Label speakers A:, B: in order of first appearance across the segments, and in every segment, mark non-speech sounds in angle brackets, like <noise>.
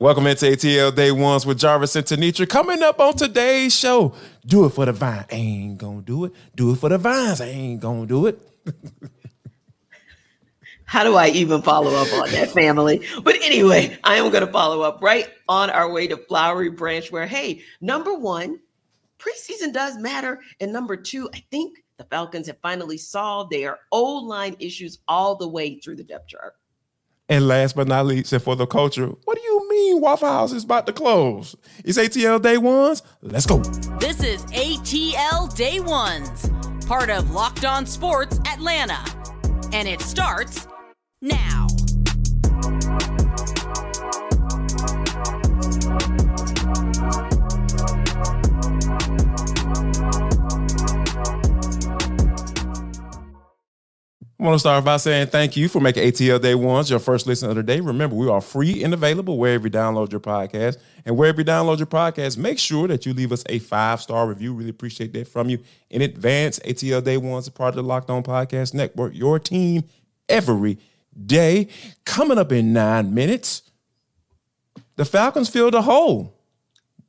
A: Welcome into ATL Day Ones with Jarvis and Tenitra. Coming up on today's show, do it for the vine. I ain't gonna do it. Do it for the vines. I ain't gonna do it. <laughs>
B: How do I even follow up on that family? But anyway, I am going to follow up right on our way to Flowery Branch, where, hey, number one, preseason does matter. And number two, I think the Falcons have finally solved their O line issues all the way through the depth chart.
A: And last but not least, and for the culture, what do you mean Waffle House is about to close? It's ATL Day Ones. Let's go.
C: This is ATL Day Ones, part of Locked On Sports Atlanta. And it starts now.
A: I want to start by saying thank you for making ATL Day Ones your first listen of the day. Remember, we are free and available wherever you download your podcast. And wherever you download your podcast, make sure that you leave us a five star review. Really appreciate that from you in advance. ATL Day Ones, a part of the Locked On Podcast Network, your team every day. Coming up in nine minutes, the Falcons filled a hole.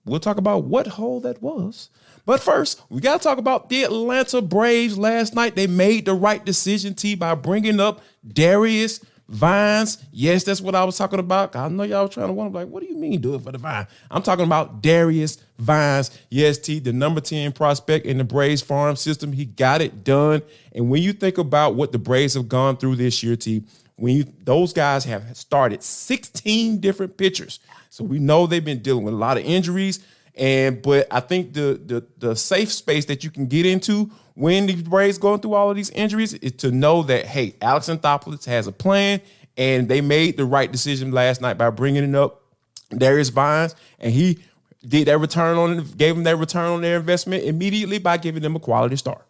A: We'll talk about what hole that was. But first, we got to talk about the Atlanta Braves last night. They made the right decision, T, by bringing up Darius Vines. Yes, that's what I was talking about. I know y'all trying to wonder, like, what do you mean do it for the vine? I'm talking about Darius Vines. Yes, T, the number 10 prospect in the Braves farm system. He got it done. And when you think about what the Braves have gone through this year, T, when you those guys have started 16 different pitchers. So we know they've been dealing with a lot of injuries. And but I think the the the safe space that you can get into when the Braves going through all of these injuries is to know that hey, Alex Anthopoulos has a plan, and they made the right decision last night by bringing it up Darius Vines, and he did that return on gave them that return on their investment immediately by giving them a quality start.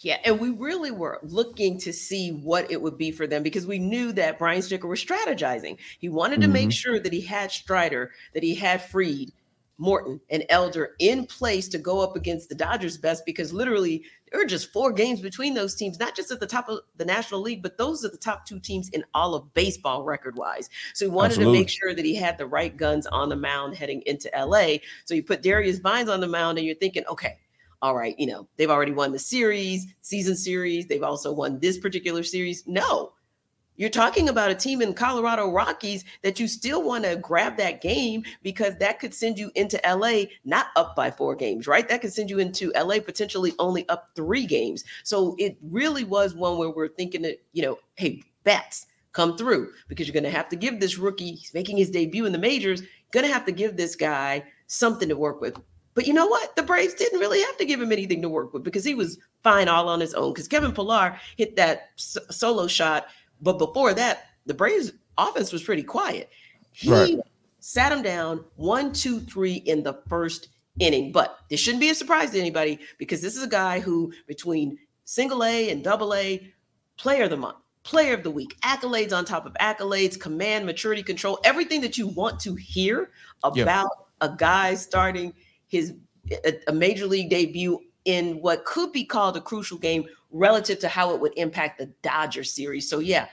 B: Yeah, and we really were looking to see what it would be for them because we knew that Brian Snitker was strategizing. He wanted to mm-hmm. make sure that he had Strider, that he had Fried, Morton and Elder in place to go up against the Dodgers best because literally there are just four games between those teams, not just at the top of the National League, but those are the top two teams in all of baseball record wise. So he wanted Absolutely. to make sure that he had the right guns on the mound heading into LA. So you put Darius Vines on the mound and you're thinking, okay, all right, you know, they've already won the series, season series. They've also won this particular series. No, you're talking about a team in Colorado Rockies that you still want to grab that game because that could send you into LA not up by four games, right? That could send you into LA potentially only up three games. So it really was one where we're thinking that, you know, hey, bats come through because you're going to have to give this rookie, he's making his debut in the majors, going to have to give this guy something to work with. But you know what? The Braves didn't really have to give him anything to work with because he was fine all on his own. Because Kevin Pillar hit that solo shot but before that, the Braves offense was pretty quiet. He right. sat him down one, two, three in the first inning. But this shouldn't be a surprise to anybody because this is a guy who, between single A and double A, player of the month, player of the week, accolades on top of accolades, command, maturity, control, everything that you want to hear about yeah. a guy starting his a, a major league debut in what could be called a crucial game relative to how it would impact the Dodger series. So yeah,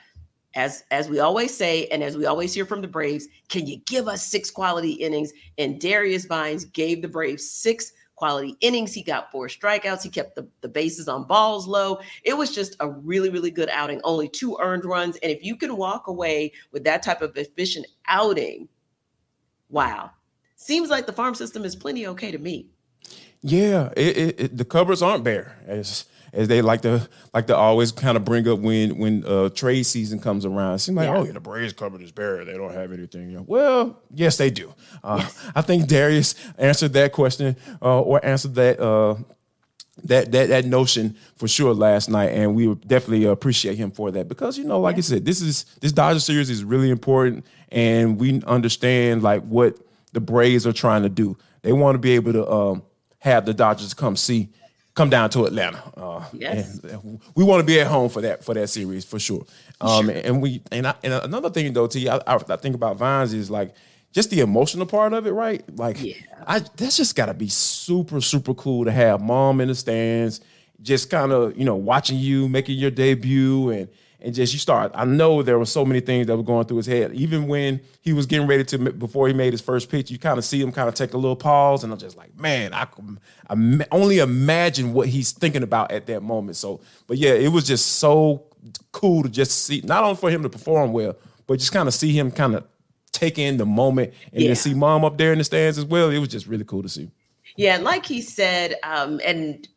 B: as as we always say and as we always hear from the Braves, can you give us six quality innings? And Darius Vines gave the Braves six quality innings. He got four strikeouts. He kept the, the bases on balls low. It was just a really, really good outing. Only two earned runs. And if you can walk away with that type of efficient outing, wow. Seems like the farm system is plenty okay to me.
A: Yeah, it, it, it, the cupboards aren't bare. As as they like to like to always kind of bring up when when uh, trade season comes around. It seems like yeah. oh yeah, the Braves cupboard is bare. They don't have anything. Well, yes, they do. Uh, yes. <laughs> I think Darius answered that question uh, or answered that uh, that that that notion for sure last night, and we definitely appreciate him for that because you know, like yeah. I said, this is this Dodger series is really important, and we understand like what the Braves are trying to do. They want to be able to um, have the Dodgers come see come down to Atlanta. Uh, yes, we want to be at home for that for that series for sure. Um, sure. And we and, I, and another thing though, T, I, I, I think about Vines is like just the emotional part of it, right? Like, yeah. I that's just got to be super super cool to have mom in the stands, just kind of you know watching you making your debut and and just you start. I know there were so many things that were going through his head. Even when he was getting ready to before he made his first pitch, you kind of see him kind of take a little pause, and I'm just like, man, I, I only imagine what he's thinking about at that moment. So, but yeah, it was just so cool to just see, not only for him to perform well, but just kind of see him kind of take in the moment and yeah. then see mom up there in the stands as well. It was just really cool to see.
B: Yeah, and like he said, um, and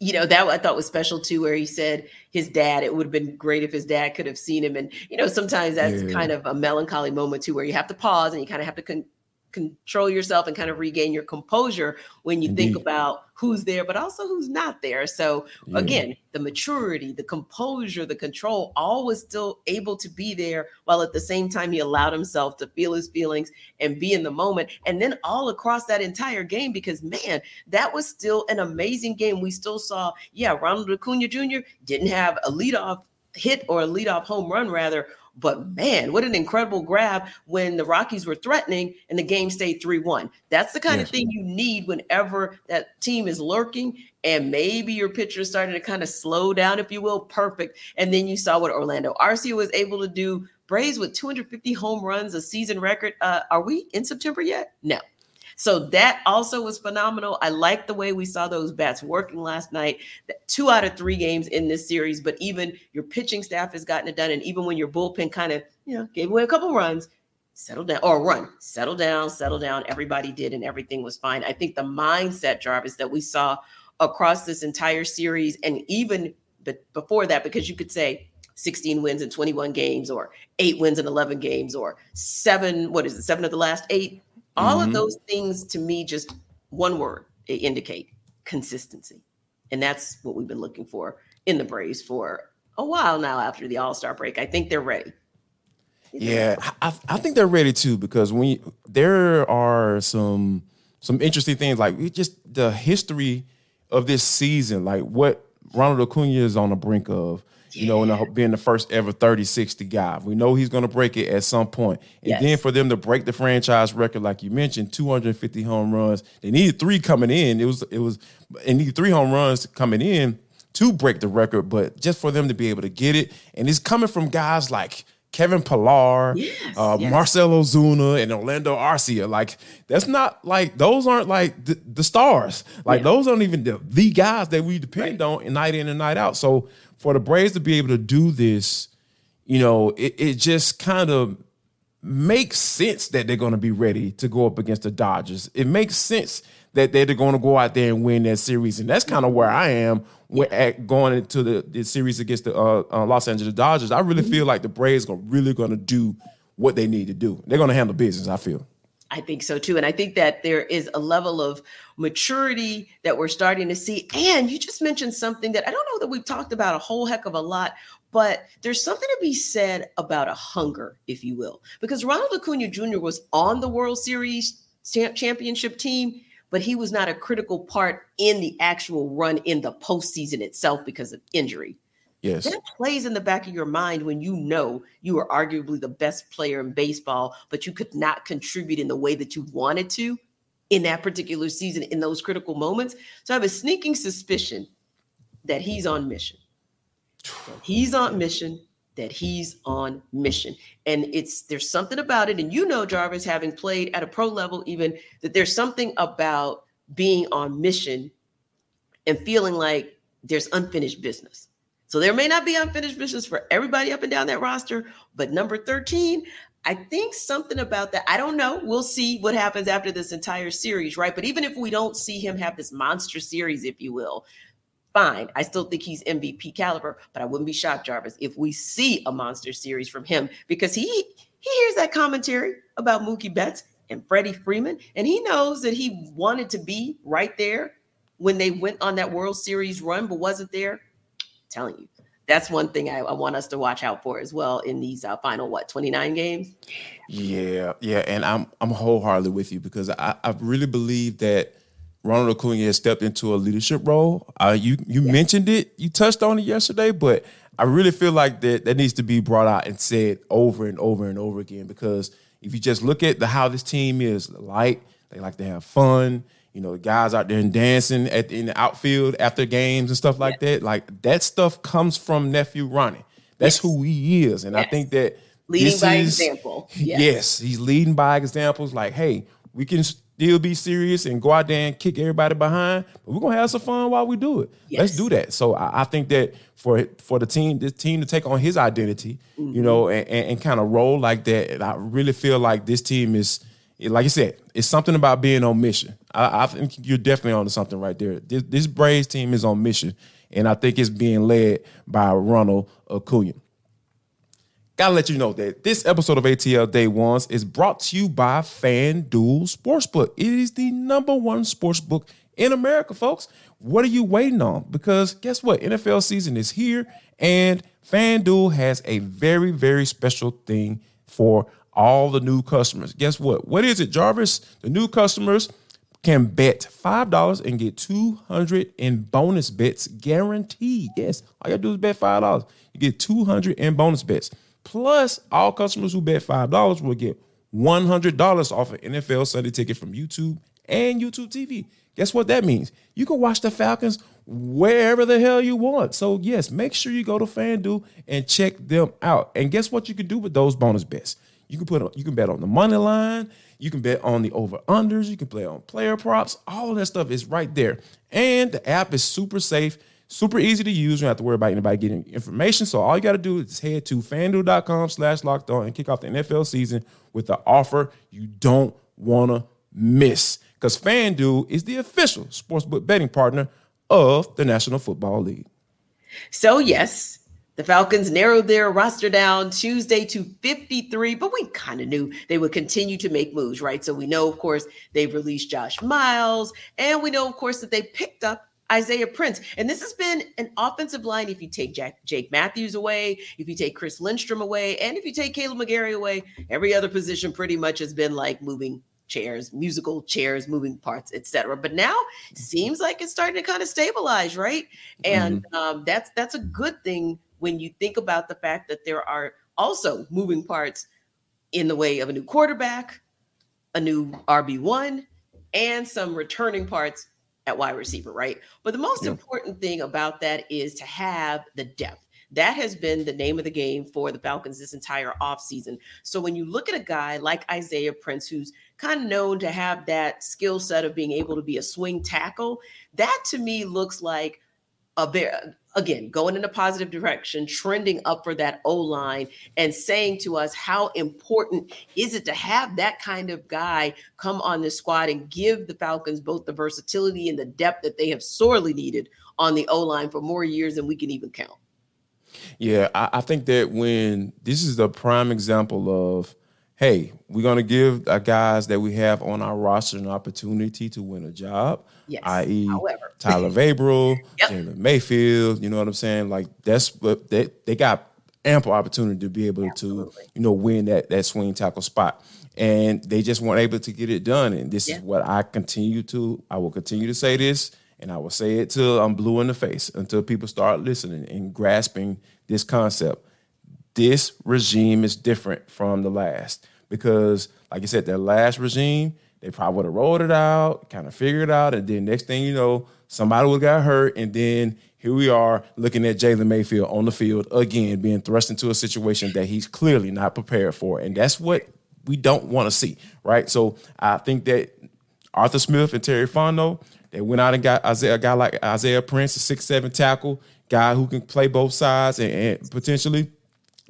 B: you know that I thought was special too, where he said his dad. It would have been great if his dad could have seen him, and you know sometimes that's yeah. kind of a melancholy moment too, where you have to pause and you kind of have to con- control yourself and kind of regain your composure when you Indeed. think about who's there, but also who's not there. So yeah. again, the maturity, the composure, the control, all was still able to be there while at the same time he allowed himself to feel his feelings and be in the moment. And then all across that entire game, because man, that was still an amazing game. We still saw, yeah, Ronald Acuna Jr. didn't have a leadoff hit or a leadoff home run rather but man, what an incredible grab when the Rockies were threatening and the game stayed 3 1. That's the kind yes. of thing you need whenever that team is lurking and maybe your pitcher is starting to kind of slow down, if you will. Perfect. And then you saw what Orlando Arcia was able to do. Braves with 250 home runs, a season record. Uh, are we in September yet? No. So that also was phenomenal. I like the way we saw those bats working last night. Two out of three games in this series, but even your pitching staff has gotten it done. And even when your bullpen kind of, you know, gave away a couple runs, settle down or run, settle down, settle down. Everybody did, and everything was fine. I think the mindset, Jarvis, that we saw across this entire series, and even before that, because you could say 16 wins in 21 games, or eight wins in 11 games, or seven, what is it, seven of the last eight all mm-hmm. of those things to me, just one word, indicate consistency. And that's what we've been looking for in the Braves for a while now after the All Star break. I think they're ready.
A: Yeah, I, I think they're ready too because when there are some some interesting things like just the history of this season, like what Ronald Acuna is on the brink of, you know, and being the first ever 30 60 guy. We know he's going to break it at some point. And yes. then for them to break the franchise record, like you mentioned, 250 home runs, they needed three coming in. It was, it was, and needed three home runs coming in to break the record, but just for them to be able to get it. And it's coming from guys like, Kevin Pillar, yes, uh, yes. Marcell Ozuna, and Orlando Arcia. Like that's not like those aren't like the, the stars. Like yeah. those aren't even the, the guys that we depend right. on night in and night out. So for the Braves to be able to do this, you know, it, it just kind of makes sense that they're going to be ready to go up against the Dodgers. It makes sense that they're going to go out there and win that series, and that's kind of where I am at going into the, the series against the uh, uh, Los Angeles Dodgers. I really feel like the Braves are really going to do what they need to do. They're going to handle business. I feel.
B: I think so too. And I think that there is a level of maturity that we're starting to see. And you just mentioned something that I don't know that we've talked about a whole heck of a lot, but there's something to be said about a hunger, if you will, because Ronald Acuna Jr. was on the World Series championship team, but he was not a critical part in the actual run in the postseason itself because of injury.
A: Yes.
B: That plays in the back of your mind when you know you are arguably the best player in baseball, but you could not contribute in the way that you wanted to in that particular season in those critical moments. So I have a sneaking suspicion that he's on mission. <sighs> He's on mission, that he's on mission. And it's there's something about it. And you know, Jarvis, having played at a pro level, even that there's something about being on mission and feeling like there's unfinished business so there may not be unfinished business for everybody up and down that roster, but number 13, I think something about that. I don't know. We'll see what happens after this entire series, right? But even if we don't see him have this monster series, if you will, fine. I still think he's MVP caliber, but I wouldn't be shocked, Jarvis, if we see a monster series from him because he he hears that commentary about Mookie Betts and Freddie Freeman, and he knows that he wanted to be right there when they went on that World Series run, but wasn't there telling you, that's one thing I, I, want us to watch out for as well in these uh, final what 29 games.
A: Yeah, yeah, and I'm I'm wholeheartedly with you because I, I really believe that Ronald Acuna has stepped into a leadership role. Uh, you you mentioned it, you touched on it yesterday, but I really feel like that that needs to be brought out and said over and over and over again because if you just look at the how this team is light, they like to have fun you know, the guys out there and dancing at in the outfield after games and stuff like that. Like that stuff comes from nephew Ronnie. That's yes. who he is, and. I think that
B: leading by is, example. <laughs>
A: Yes, he's leading by examples. Like, hey, we can still be serious and go out there and kick everybody behind, but we're gonna have some fun while we do it. Yes. Let's do that. So I, I, think that for for the team, this team to take on his identity, mm-hmm. you know, and, and, and kind of roll like that, I really feel like this team is like I said, it's something about being on mission. I, I think you're definitely on to something right there. This, this Braves team is on mission, and I think it's being led by Ronald Acuna. Gotta let you know that this episode of ATL Day Ones is brought to you by FanDuel Sportsbook. It is the number one sportsbook in America, folks. What are you waiting on? Because guess what? NFL season is here, and FanDuel has a very, very special thing for all the new customers. Guess what? What is it, Jarvis? The new customers can bet $5 and get 200 in bonus bets guaranteed. Yes, all you gotta do is bet $5. You get 200 in bonus bets. Plus, all customers who bet $5 will get $100 off an NFL Sunday ticket from YouTube and YouTube TV. Guess what that means? You can watch the Falcons wherever the hell you want. So, yes, make sure you go to FanDuel and check them out. And guess what you can do with those bonus bets? You can put you can bet on the money line, you can bet on the over unders, you can play on player props. All that stuff is right there. And the app is super safe, super easy to use. You don't have to worry about anybody getting information. So all you got to do is head to fanduel.com slash locked on and kick off the NFL season with the offer you don't want to miss. Because FanDuel is the official sportsbook betting partner of the National Football League.
B: So, yes, the Falcons narrowed their roster down Tuesday to 53, but we kind of knew they would continue to make moves, right? So we know, of course, they've released Josh Miles, and we know, of course, that they picked up Isaiah Prince. And this has been an offensive line. If you take Jack, Jake Matthews away, if you take Chris Lindstrom away, and if you take Kaleb McGary away, every other position pretty much has been like moving chairs, musical chairs, moving parts, etc. But now seems like it's starting to kind of stabilize, right? And mm-hmm. um, that's that's a good thing when you think about the fact that there are also moving parts in the way of a new quarterback, a new RB1, and some returning parts at wide receiver, right? But the most yeah. important thing about that is to have the depth. That has been the name of the game for the Falcons this entire offseason. So when you look at a guy like Isaiah Prince, who's kind of known to have that skill set of being able to be a swing tackle, that to me looks like a again going in a positive direction trending up for that o line and saying to us how important is it to have that kind of guy come on the squad and give the falcons both the versatility and the depth that they have sorely needed on the o line for more years than we can even count?
A: Yeah I, I think that when this is the prime example of hey, we're going to give our guys that we have on our roster an opportunity to win a job, yes. i.e., <laughs> Tyler Vrabel, yep. Jalen Mayfield. You know what I'm saying? Like that's what they they got ample opportunity to be able Absolutely. to you know win that that swing tackle spot. And they just weren't able to get it done. And this yeah. is what I continue to, I will continue to say this, and I will say it till I'm blue in the face until people start listening and grasping this concept this regime is different from the last because, like I said, that last regime, they probably would have rolled it out, kind of figured it out, and then next thing you know, somebody would got hurt, and then here we are looking at Jalen Mayfield on the field again, being thrust into a situation that he's clearly not prepared for, and that's what we don't want to see, right? So I think that Arthur Smith and Terry Fontenot, they went out and got Isaiah, a guy like Isaiah Prince, a six seven tackle guy who can play both sides and, and potentially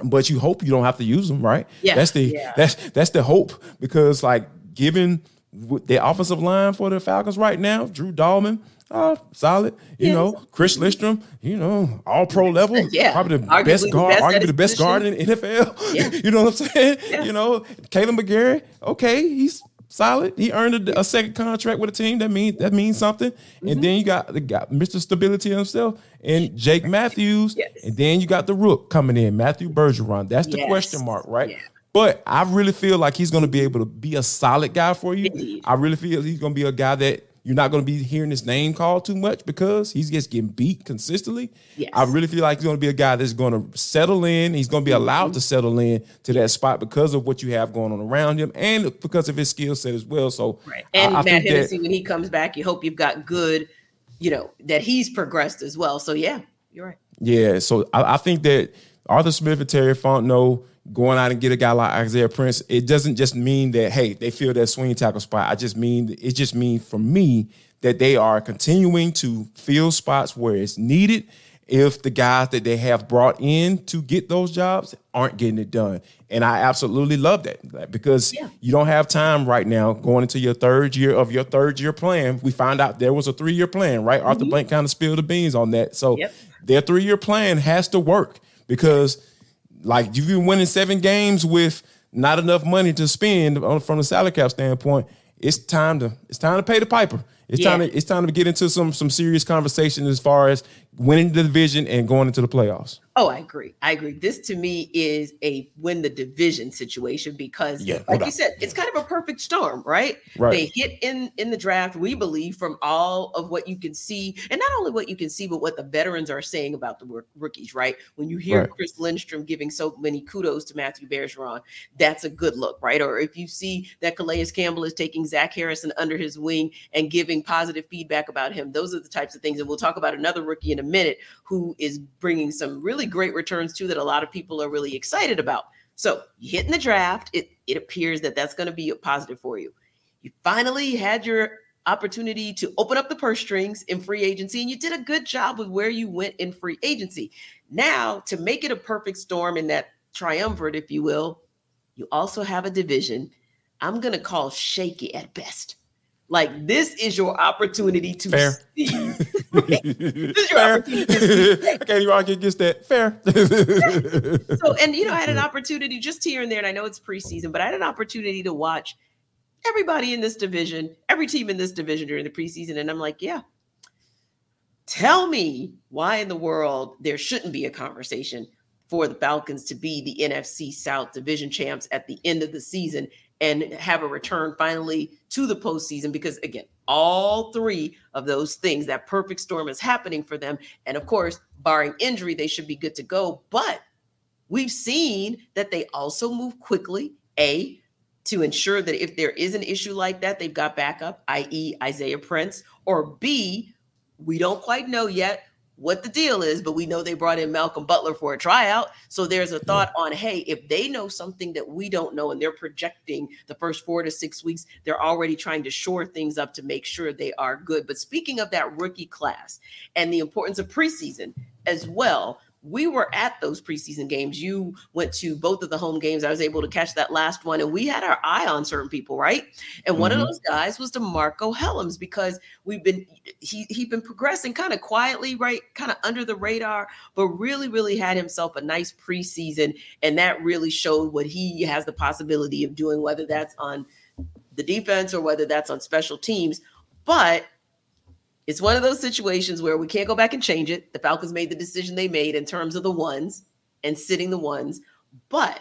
A: but you hope you don't have to use them, right?
B: Yeah,
A: that's the
B: yeah.
A: that's that's the hope because like given the offensive line for the Falcons right now, Drew Dalman, uh, solid. You know, Chris Lindstrom, you know, all pro level, <laughs>
B: yeah,
A: probably the arguably best guard, arguably the best guard in the NFL. Yeah. <laughs> you know what I'm saying? Yeah. You know, Kaleb McGary, okay, he's solid. He earned a, a, second contract with a team. That means that means something. Mm-hmm. And then you got the got Mr. Stability himself and Jake Matthews. Yes. And then you got the rook coming in, Matthew Bergeron. That's the yes. question mark, right? Yeah. But I really feel like he's going to be able to be a solid guy for you. Indeed. I really feel he's going to be a guy that you're not going to be hearing his name called too much because he's just getting beat consistently. Yes. I really feel like he's going to be a guy that's going to settle in. He's going to be allowed mm-hmm. to settle in to that spot because of what you have going on around him and because of his skill set as well. So,
B: right. and I, I Matt Hennessy, that, when he comes back, you hope you've got good, you know, that he's progressed as well. So, yeah, you're right.
A: Yeah. So I, I think that Arthur Smith and Terry Fontenot going out and get a guy like Isaiah Prince, it doesn't just mean that hey they fill that swing tackle spot. I just mean it just means for me that they are continuing to fill spots where it's needed if the guys that they have brought in to get those jobs aren't getting it done. And I absolutely love that because yeah. you don't have time right now going into your third year of your third year plan. We found out there was a three year plan, right? Mm-hmm. Arthur Blank kind of spilled the beans on that. So yep. their three year plan has to work because like you've been winning seven games with not enough money to spend from the salary cap standpoint. It's time to it's time to pay the piper. It's yeah. time to it's time to get into some some serious conversation as far as winning the division and going into the playoffs.
B: Oh, I agree. I agree. This to me is a win the division situation because, yeah, like you said, it's kind of a perfect storm, right? right? They hit in in the draft. We believe from all of what you can see, and not only what you can see, but what the veterans are saying about the rookies, right? When you hear right. Chris Lindstrom giving so many kudos to Matthew Bergeron, that's a good look, right? Or if you see that Calais Campbell is taking Zach Harrison under his wing and giving positive feedback about him, those are the types of things. And we'll talk about another rookie in a minute who is bringing some really great returns too that a lot of people are really excited about. So you hit in the draft, it, it appears that that's going to be a positive for you. You finally had your opportunity to open up the purse strings in free agency, and you did a good job with where you went in free agency. Now, to make it a perfect storm in that triumvirate, if you will, you also have a division I'm going to call shaky at best. Like this is your opportunity to
A: Fair.
B: see. <laughs>
A: this is your Fair. opportunity. I can't even argue against that. Fair.
B: so, and you know, I had an <laughs> opportunity just here and there, and I know it's preseason, but I had an opportunity to watch everybody in this division, every team in this division during the preseason, and I'm like, yeah. Tell me why in the world there shouldn't be a conversation for the Falcons to be the NFC South division champs at the end of the season and have a return finally to the postseason because again all three of those things that perfect storm is happening for them. And of course barring injury they should be good to go. But we've seen that they also move quickly a to ensure that if there is an issue like that they've got backup i.e isaiah prince or b we don't quite know yet what the deal is, but we know they brought in Malcolm Butler for a tryout. So there's a thought on, hey, if they know something that we don't know and they're projecting the first four to six weeks, they're already trying to shore things up to make sure they are good. But speaking of that rookie class and the importance of preseason as well, we were at those preseason games. You went to both of the home games. I was able to catch that last one, and we had our eye on certain people, right? And mm-hmm. one of mm-hmm. those guys was DeMarcco Hellams because we've been he he'd been progressing kind of quietly, right, kind of under the radar, but really, really had himself a nice preseason, and that really showed what he has the possibility of doing, whether that's on the defense or whether that's on special teams. But it's one of those situations where we can't go back and change it. The Falcons made the decision they made in terms of the ones and sitting the ones. But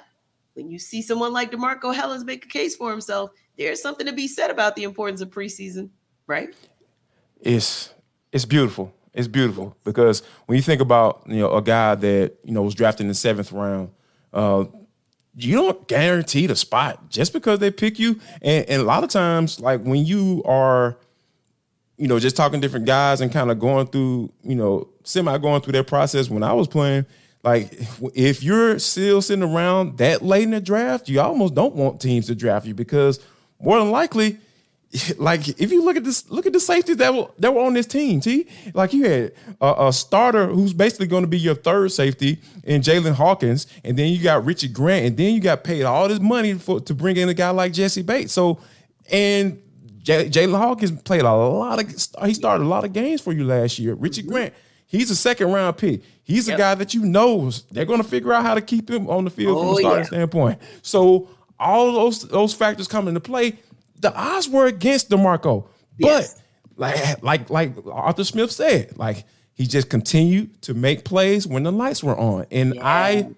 B: when you see someone like DeMarcco Hellams make a case for himself, there's something to be said about the importance of preseason, right?
A: It's it's beautiful. It's beautiful because when you think about you know a guy that you know was drafted in the seventh round, uh, you don't guarantee the spot just because they pick you. And, and a lot of times, like when you are you know, just talking different guys and kind of going through, you know, semi going through that process when I was playing. Like, <laughs> if you're still sitting around that late in the draft, you almost don't want teams to draft you because more than likely, <laughs> like if you look at this, look at the safeties that were that were on this team. T like you had a, a starter who's basically going to be your third safety in Jaylinn Hawkins, and then you got Richard Grant, and then you got paid all this money for to bring in a guy like Jessie Bates. So, and J- Jaylinn Hawkins played a lot of. He started a lot of games for you last year. Richie mm-hmm. Grant, he's a second round pick. He's yep. a guy that you know they're going to figure out how to keep him on the field oh, from a starting yeah. standpoint. So all those those factors come into play. The odds were against DeMarcco, yes. but like like like Arthur Smith said, like he just continued to make plays when the lights were on, and yeah. I.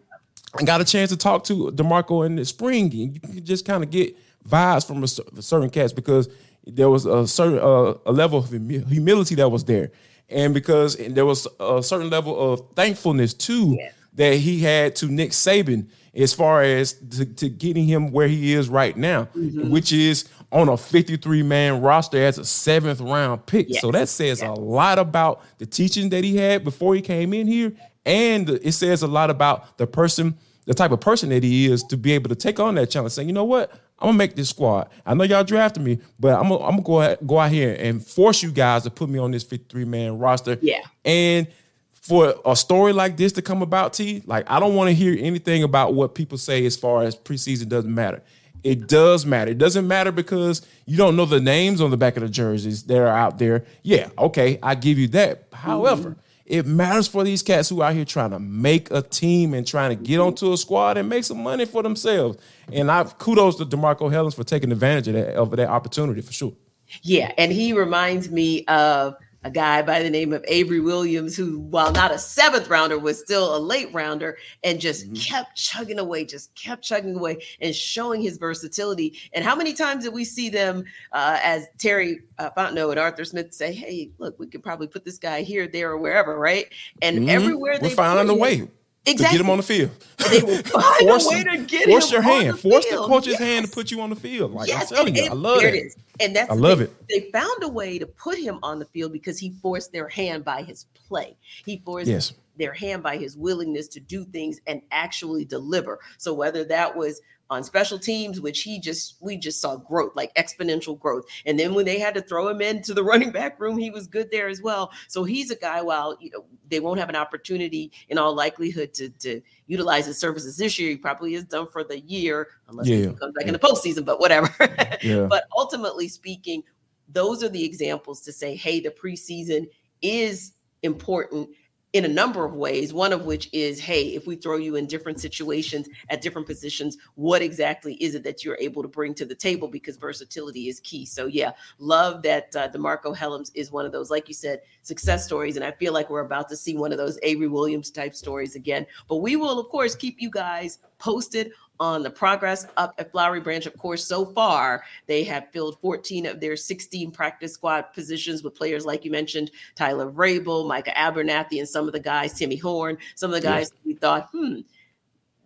A: Got a chance to talk to DeMarcco in the spring, and you can just kind of get vibes from a, a certain cats because there was a certain uh, a level of humility that was there, and because there was a certain level of thankfulness too yeah. that he had to Nick Saban as far as to, to getting him where he is right now, mm-hmm. which is on a 53 man roster as a seventh round pick. Yes. So that says yes. a lot about the teaching that he had before he came in here And it says a lot about the person, the type of person that he is to be able to take on that challenge, saying, you know what? I'm gonna make this squad. I know y'all drafted me, but I'm gonna, I'm gonna go ahead, go out here and force you guys to put me on this 53 man roster.
B: Yeah.
A: And for a story like this to come about, T, like I don't want to hear anything about what people say as far as preseason doesn't matter. It does matter. It doesn't matter because you don't know the names on the back of the jerseys that are out there. Yeah, okay, I give you that. However, mm-hmm. It matters for these cats who are out here trying to make a team and trying to get onto a squad and make some money for themselves. And I kudos to DeMarcco Hellams for taking advantage of that of that opportunity for sure.
B: Yeah, and he reminds me of a guy by the name of Avery Williams, who, while not a seventh rounder, was still a late rounder and just mm-hmm. kept chugging away, just kept chugging away and showing his versatility. And how many times did we see them, uh, as Terry uh, Fontenot and Arthur Smith say, hey, look, we could probably put this guy here, there, or wherever, right? And mm-hmm. everywhere
A: they We're finding a way. Exactly. To get him on the field.
B: They will <laughs> find force, a way to get him.
A: force
B: him
A: your hand. Force
B: field.
A: the coach's yes. hand to put you on the field. Like
B: yes.
A: I'm telling
B: and,
A: you, I love it.
B: it and that's
A: I love
B: they,
A: it.
B: They found a way to put him on the field because he forced their hand by his play. He forced
A: yes.
B: their hand by his willingness to do things and actually deliver. So whether that was on special teams, which he just we just saw growth, like exponential growth. And then when they had to throw him into the <laughs> running back room, he was good there as well. So he's a guy. While you know they won't have an opportunity in all likelihood to to utilize his services this year, he probably is done for the year unless yeah. he comes back in the postseason. But whatever. <laughs> yeah. But ultimately speaking, those are the examples to say, hey, the preseason is important in a number of ways, one of which is hey, if we throw you in different situations at different positions, what exactly is it that you're able to bring to the table? Because versatility is key. So, yeah, love that uh, DeMarcco Hellams is one of those, like you said, success stories. And I feel like we're about to see one of those Avery Williams type stories again. But we will, of course, keep you guys posted on the progress up at Flowery Branch. Of course, so far they have filled 14 of their 16 practice squad positions with players like you mentioned, Tyler Vrabel, Micah Abernathy, and some of the guys, Timmy Horne, some of the guys we thought, hmm,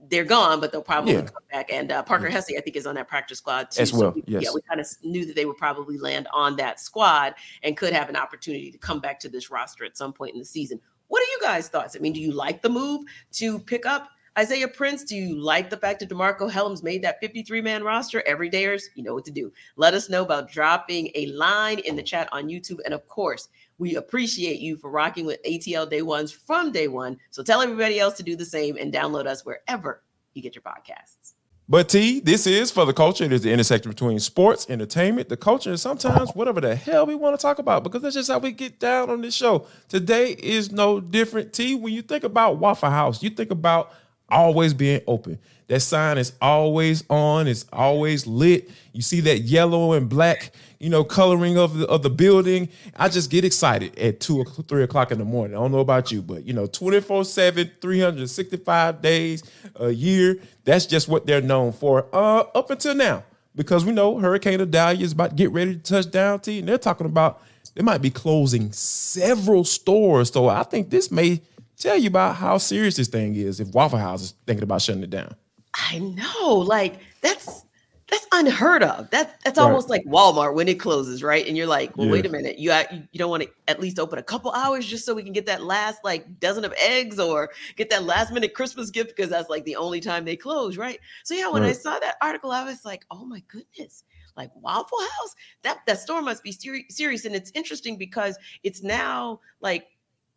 B: they're gone, but they'll probably yeah. come back. And uh, Parker yeah. Hesse, I think, is on that practice squad too.
A: As well, so
B: we,
A: yes.
B: Yeah, we kind of knew that they would probably land on that squad and could have an opportunity to come back to this roster at some point in the season. What are you guys' thoughts? I mean, do you like the move to pick up Isaiah Prince, do you like the fact that DeMarcco Hellams made that 53 man roster? Everydayers, you know what to do. Let us know about dropping a line in the chat on YouTube. And of course, we appreciate you for rocking with ATL Day Ones from day one. So tell everybody else to do the same and download us wherever you get your podcasts.
A: But T, this is for the culture. It is the intersection between sports, entertainment, the culture, and sometimes whatever the hell we want to talk about, because that's just how we get down on this show. Today is no different. T, when you think about Waffle House, you think about always being open. That sign is always on, it's always lit. You see that yellow and black, you know, coloring of the, of the building. I just get excited at two or three o'clock in the morning. I don't know about you, but you know, 24 7, 365 days a year. That's just what they're known for uh, up until now. Because we know Hurricane Idalia is about to get ready to touch down, T, and they're talking about they might be closing several stores. So I think this may tell you about how serious this thing is if Waffle House is thinking about shutting it down.
B: I know, like that's that's unheard of. That that's right. almost like Walmart when it closes, right? And you're like, well, yeah. wait a minute, you you don't want to at least open a couple hours just so we can get that last like dozen of eggs or get that last minute Christmas gift because that's like the only time they close, right? So yeah, when right. I saw that article, I was like, oh my goodness, like Waffle House, that that store must be ser- serious. And it's interesting because it's now like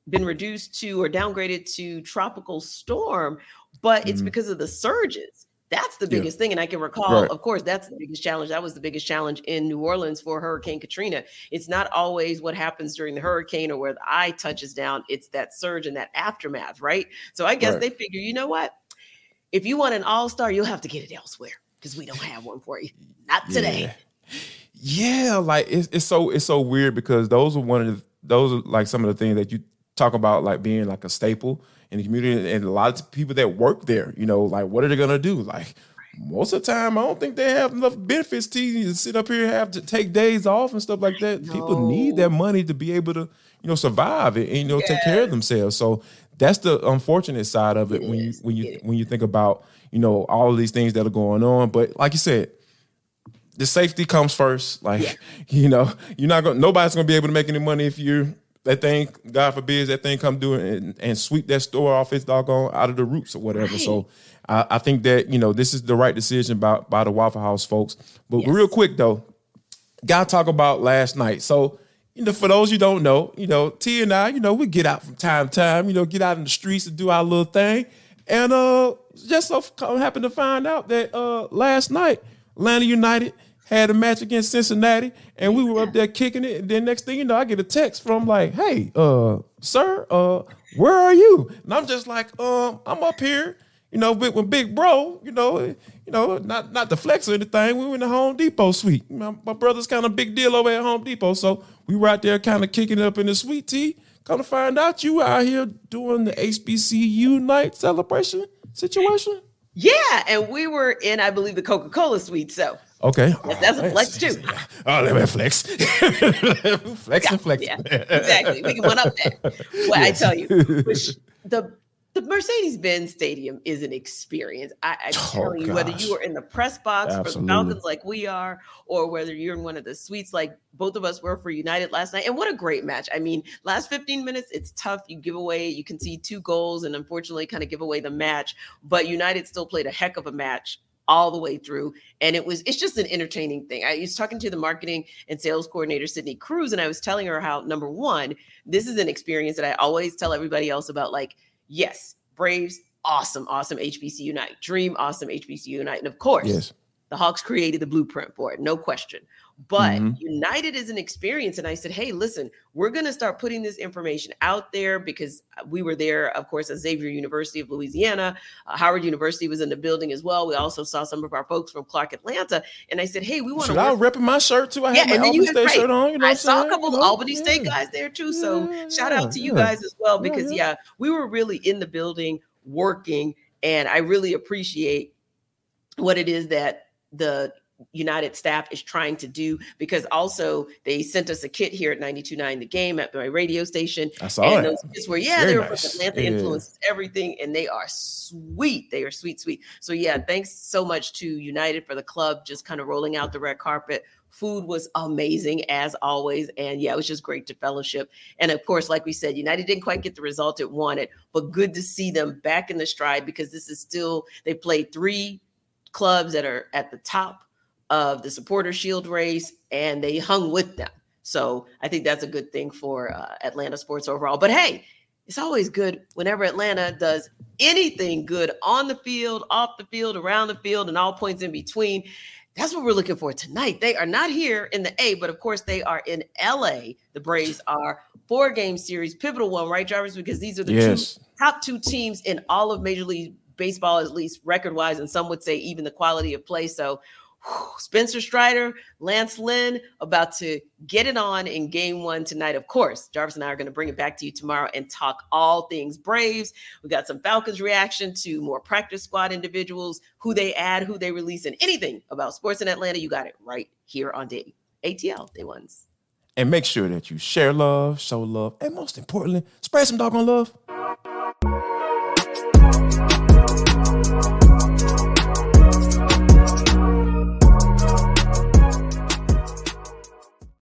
B: been reduced to or downgraded to tropical storm, but it's mm-hmm. because of the surges. That's the biggest yeah. thing. And I can recall, right. of course, that's the biggest challenge. That was the biggest challenge in New Orleans for Hurricane Katrina. It's not always what happens during the hurricane or where the eye touches down, it's that surge and that aftermath, right? So I guess right. they figure, you know what? If you want an all star, you'll have to get it elsewhere because we don't have one for you. Not today.
A: Yeah. yeah, like it's, it's so it's so weird because those are one of the those are like some of the things that you talk about like being like a staple in the community and a lot of people that work there, you know, like what are they gonna do? Like most of the time, I don't think they have enough benefits to sit up here and have to take days off and stuff like that. No. People need that money to be able to, you know, survive and, you know yes. take care of themselves. So that's the unfortunate side of it, it when you when you when you think about you know all of these things that are going on. But like you said, the safety comes first. Like yeah. <laughs> you know, you're not gonna Nobody's going to be able to make any money if you're that thing, God forbid, that thing come do and, and sweep that store off its doggone out of the roots or whatever. Right. So I, I, think that you know this is the right decision by by the Waffle House folks. But yes. real quick though, gotta talk about last night. So you know, for those you don't know, you know, T and I, you know, we get out from time to time, you know, get out in the streets and do our little thing. And uh just so happened to find out that uh last night, Atlanta United had a match against Cincinnati, and we were up there kicking it. And then next thing you know, I get a text from like, "Hey, uh, sir, uh, where are you?" And I'm just like, "Um, I'm up here." You know, with, with big bro, you know, you know, not not the flex or anything. We were in the Home Depot suite. My, my brother's kind of big deal over at Home Depot, so we were out there kind of kicking it up in the suite tea. Come to find out, you out here doing the HBCU night celebration situation.
B: Yeah, and we were in, I believe, the Coca Cola suite. So
A: Okay.
B: that's a flex too. <laughs>
A: Oh, let me flex. <laughs> flex yeah, and flex.
B: Yeah, exactly. We can one up that. Well, yes. I tell you, <laughs> the the Mercedes Benz Stadium is an experience. I, I oh, tell you, gosh. whether you are in the press box Absolutely. for the Falcons like we are, or whether you're in one of the suites like both of us were for United last night. And what a great match. I mean, last 15 minutes, it's tough. You give away, you can see two goals and unfortunately kind of give away the match, but United still played a heck of a match all the way through. And it was, it's just an entertaining thing. I was talking to the marketing and sales coordinator, Sydney Cruz, and I was telling her how, number one, this is an experience that I always tell everybody else about like, yes, Braves, awesome, awesome HBCU night. Dream, awesome HBCU night. And of course, yes. the Hawks created the blueprint for it, no question. But mm-hmm. United is an experience. And I said, hey, listen, we're going to start putting this information out there because we were there, of course, at Xavier University of Louisiana. Uh, Howard University was in the building as well. We also saw some of our folks from Clark Atlanta. And I said, hey, we want to.
A: I repping my shirt too? I yeah, had my Albany State shirt on. You know
B: I saw a couple of Albany yeah. State guys there too. So yeah, shout out to you guys as well because, yeah, we were really in the building working. And I really appreciate what it is that the United staff is trying to do because also they sent us a kit here at 92.9 the game at my radio station.
A: I saw and
B: it. those kits were, yeah, Very they were nice. from Atlanta yeah. influences everything, and they are sweet. They are sweet, sweet. So yeah, thanks so much to United for the club just kind of rolling out the red carpet. Food was amazing as always. And yeah, it was just great to fellowship. And of course, like we said, United didn't quite get the result it wanted, but good to see them back in the stride because this is still, they played three clubs that are at the top of the supporter shield race and they hung with them. So I think that's a good thing for uh, Atlanta sports overall. But hey, it's always good whenever Atlanta does anything good on the field, off the field, around the field, and all points in between. That's what we're looking for tonight. They are not here in the A, but of course they are in LA. The Braves are four game series, pivotal one, right, Jarvis? Because these are the yes. two, top two teams in all of Major League Baseball, at least record wise, and some would say even the quality of play. So Spencer Strider, Lance Lynn about to get it on in game one tonight. Of course, Jarvis and I are going to bring it back to you tomorrow and talk all things Braves. We got some Falcons reaction to more practice squad individuals, who they add, who they release, and anything about sports in Atlanta. You got it right here on Day ATL Day Ones.
A: And make sure that you share love, show love, and most importantly, spread some doggone love.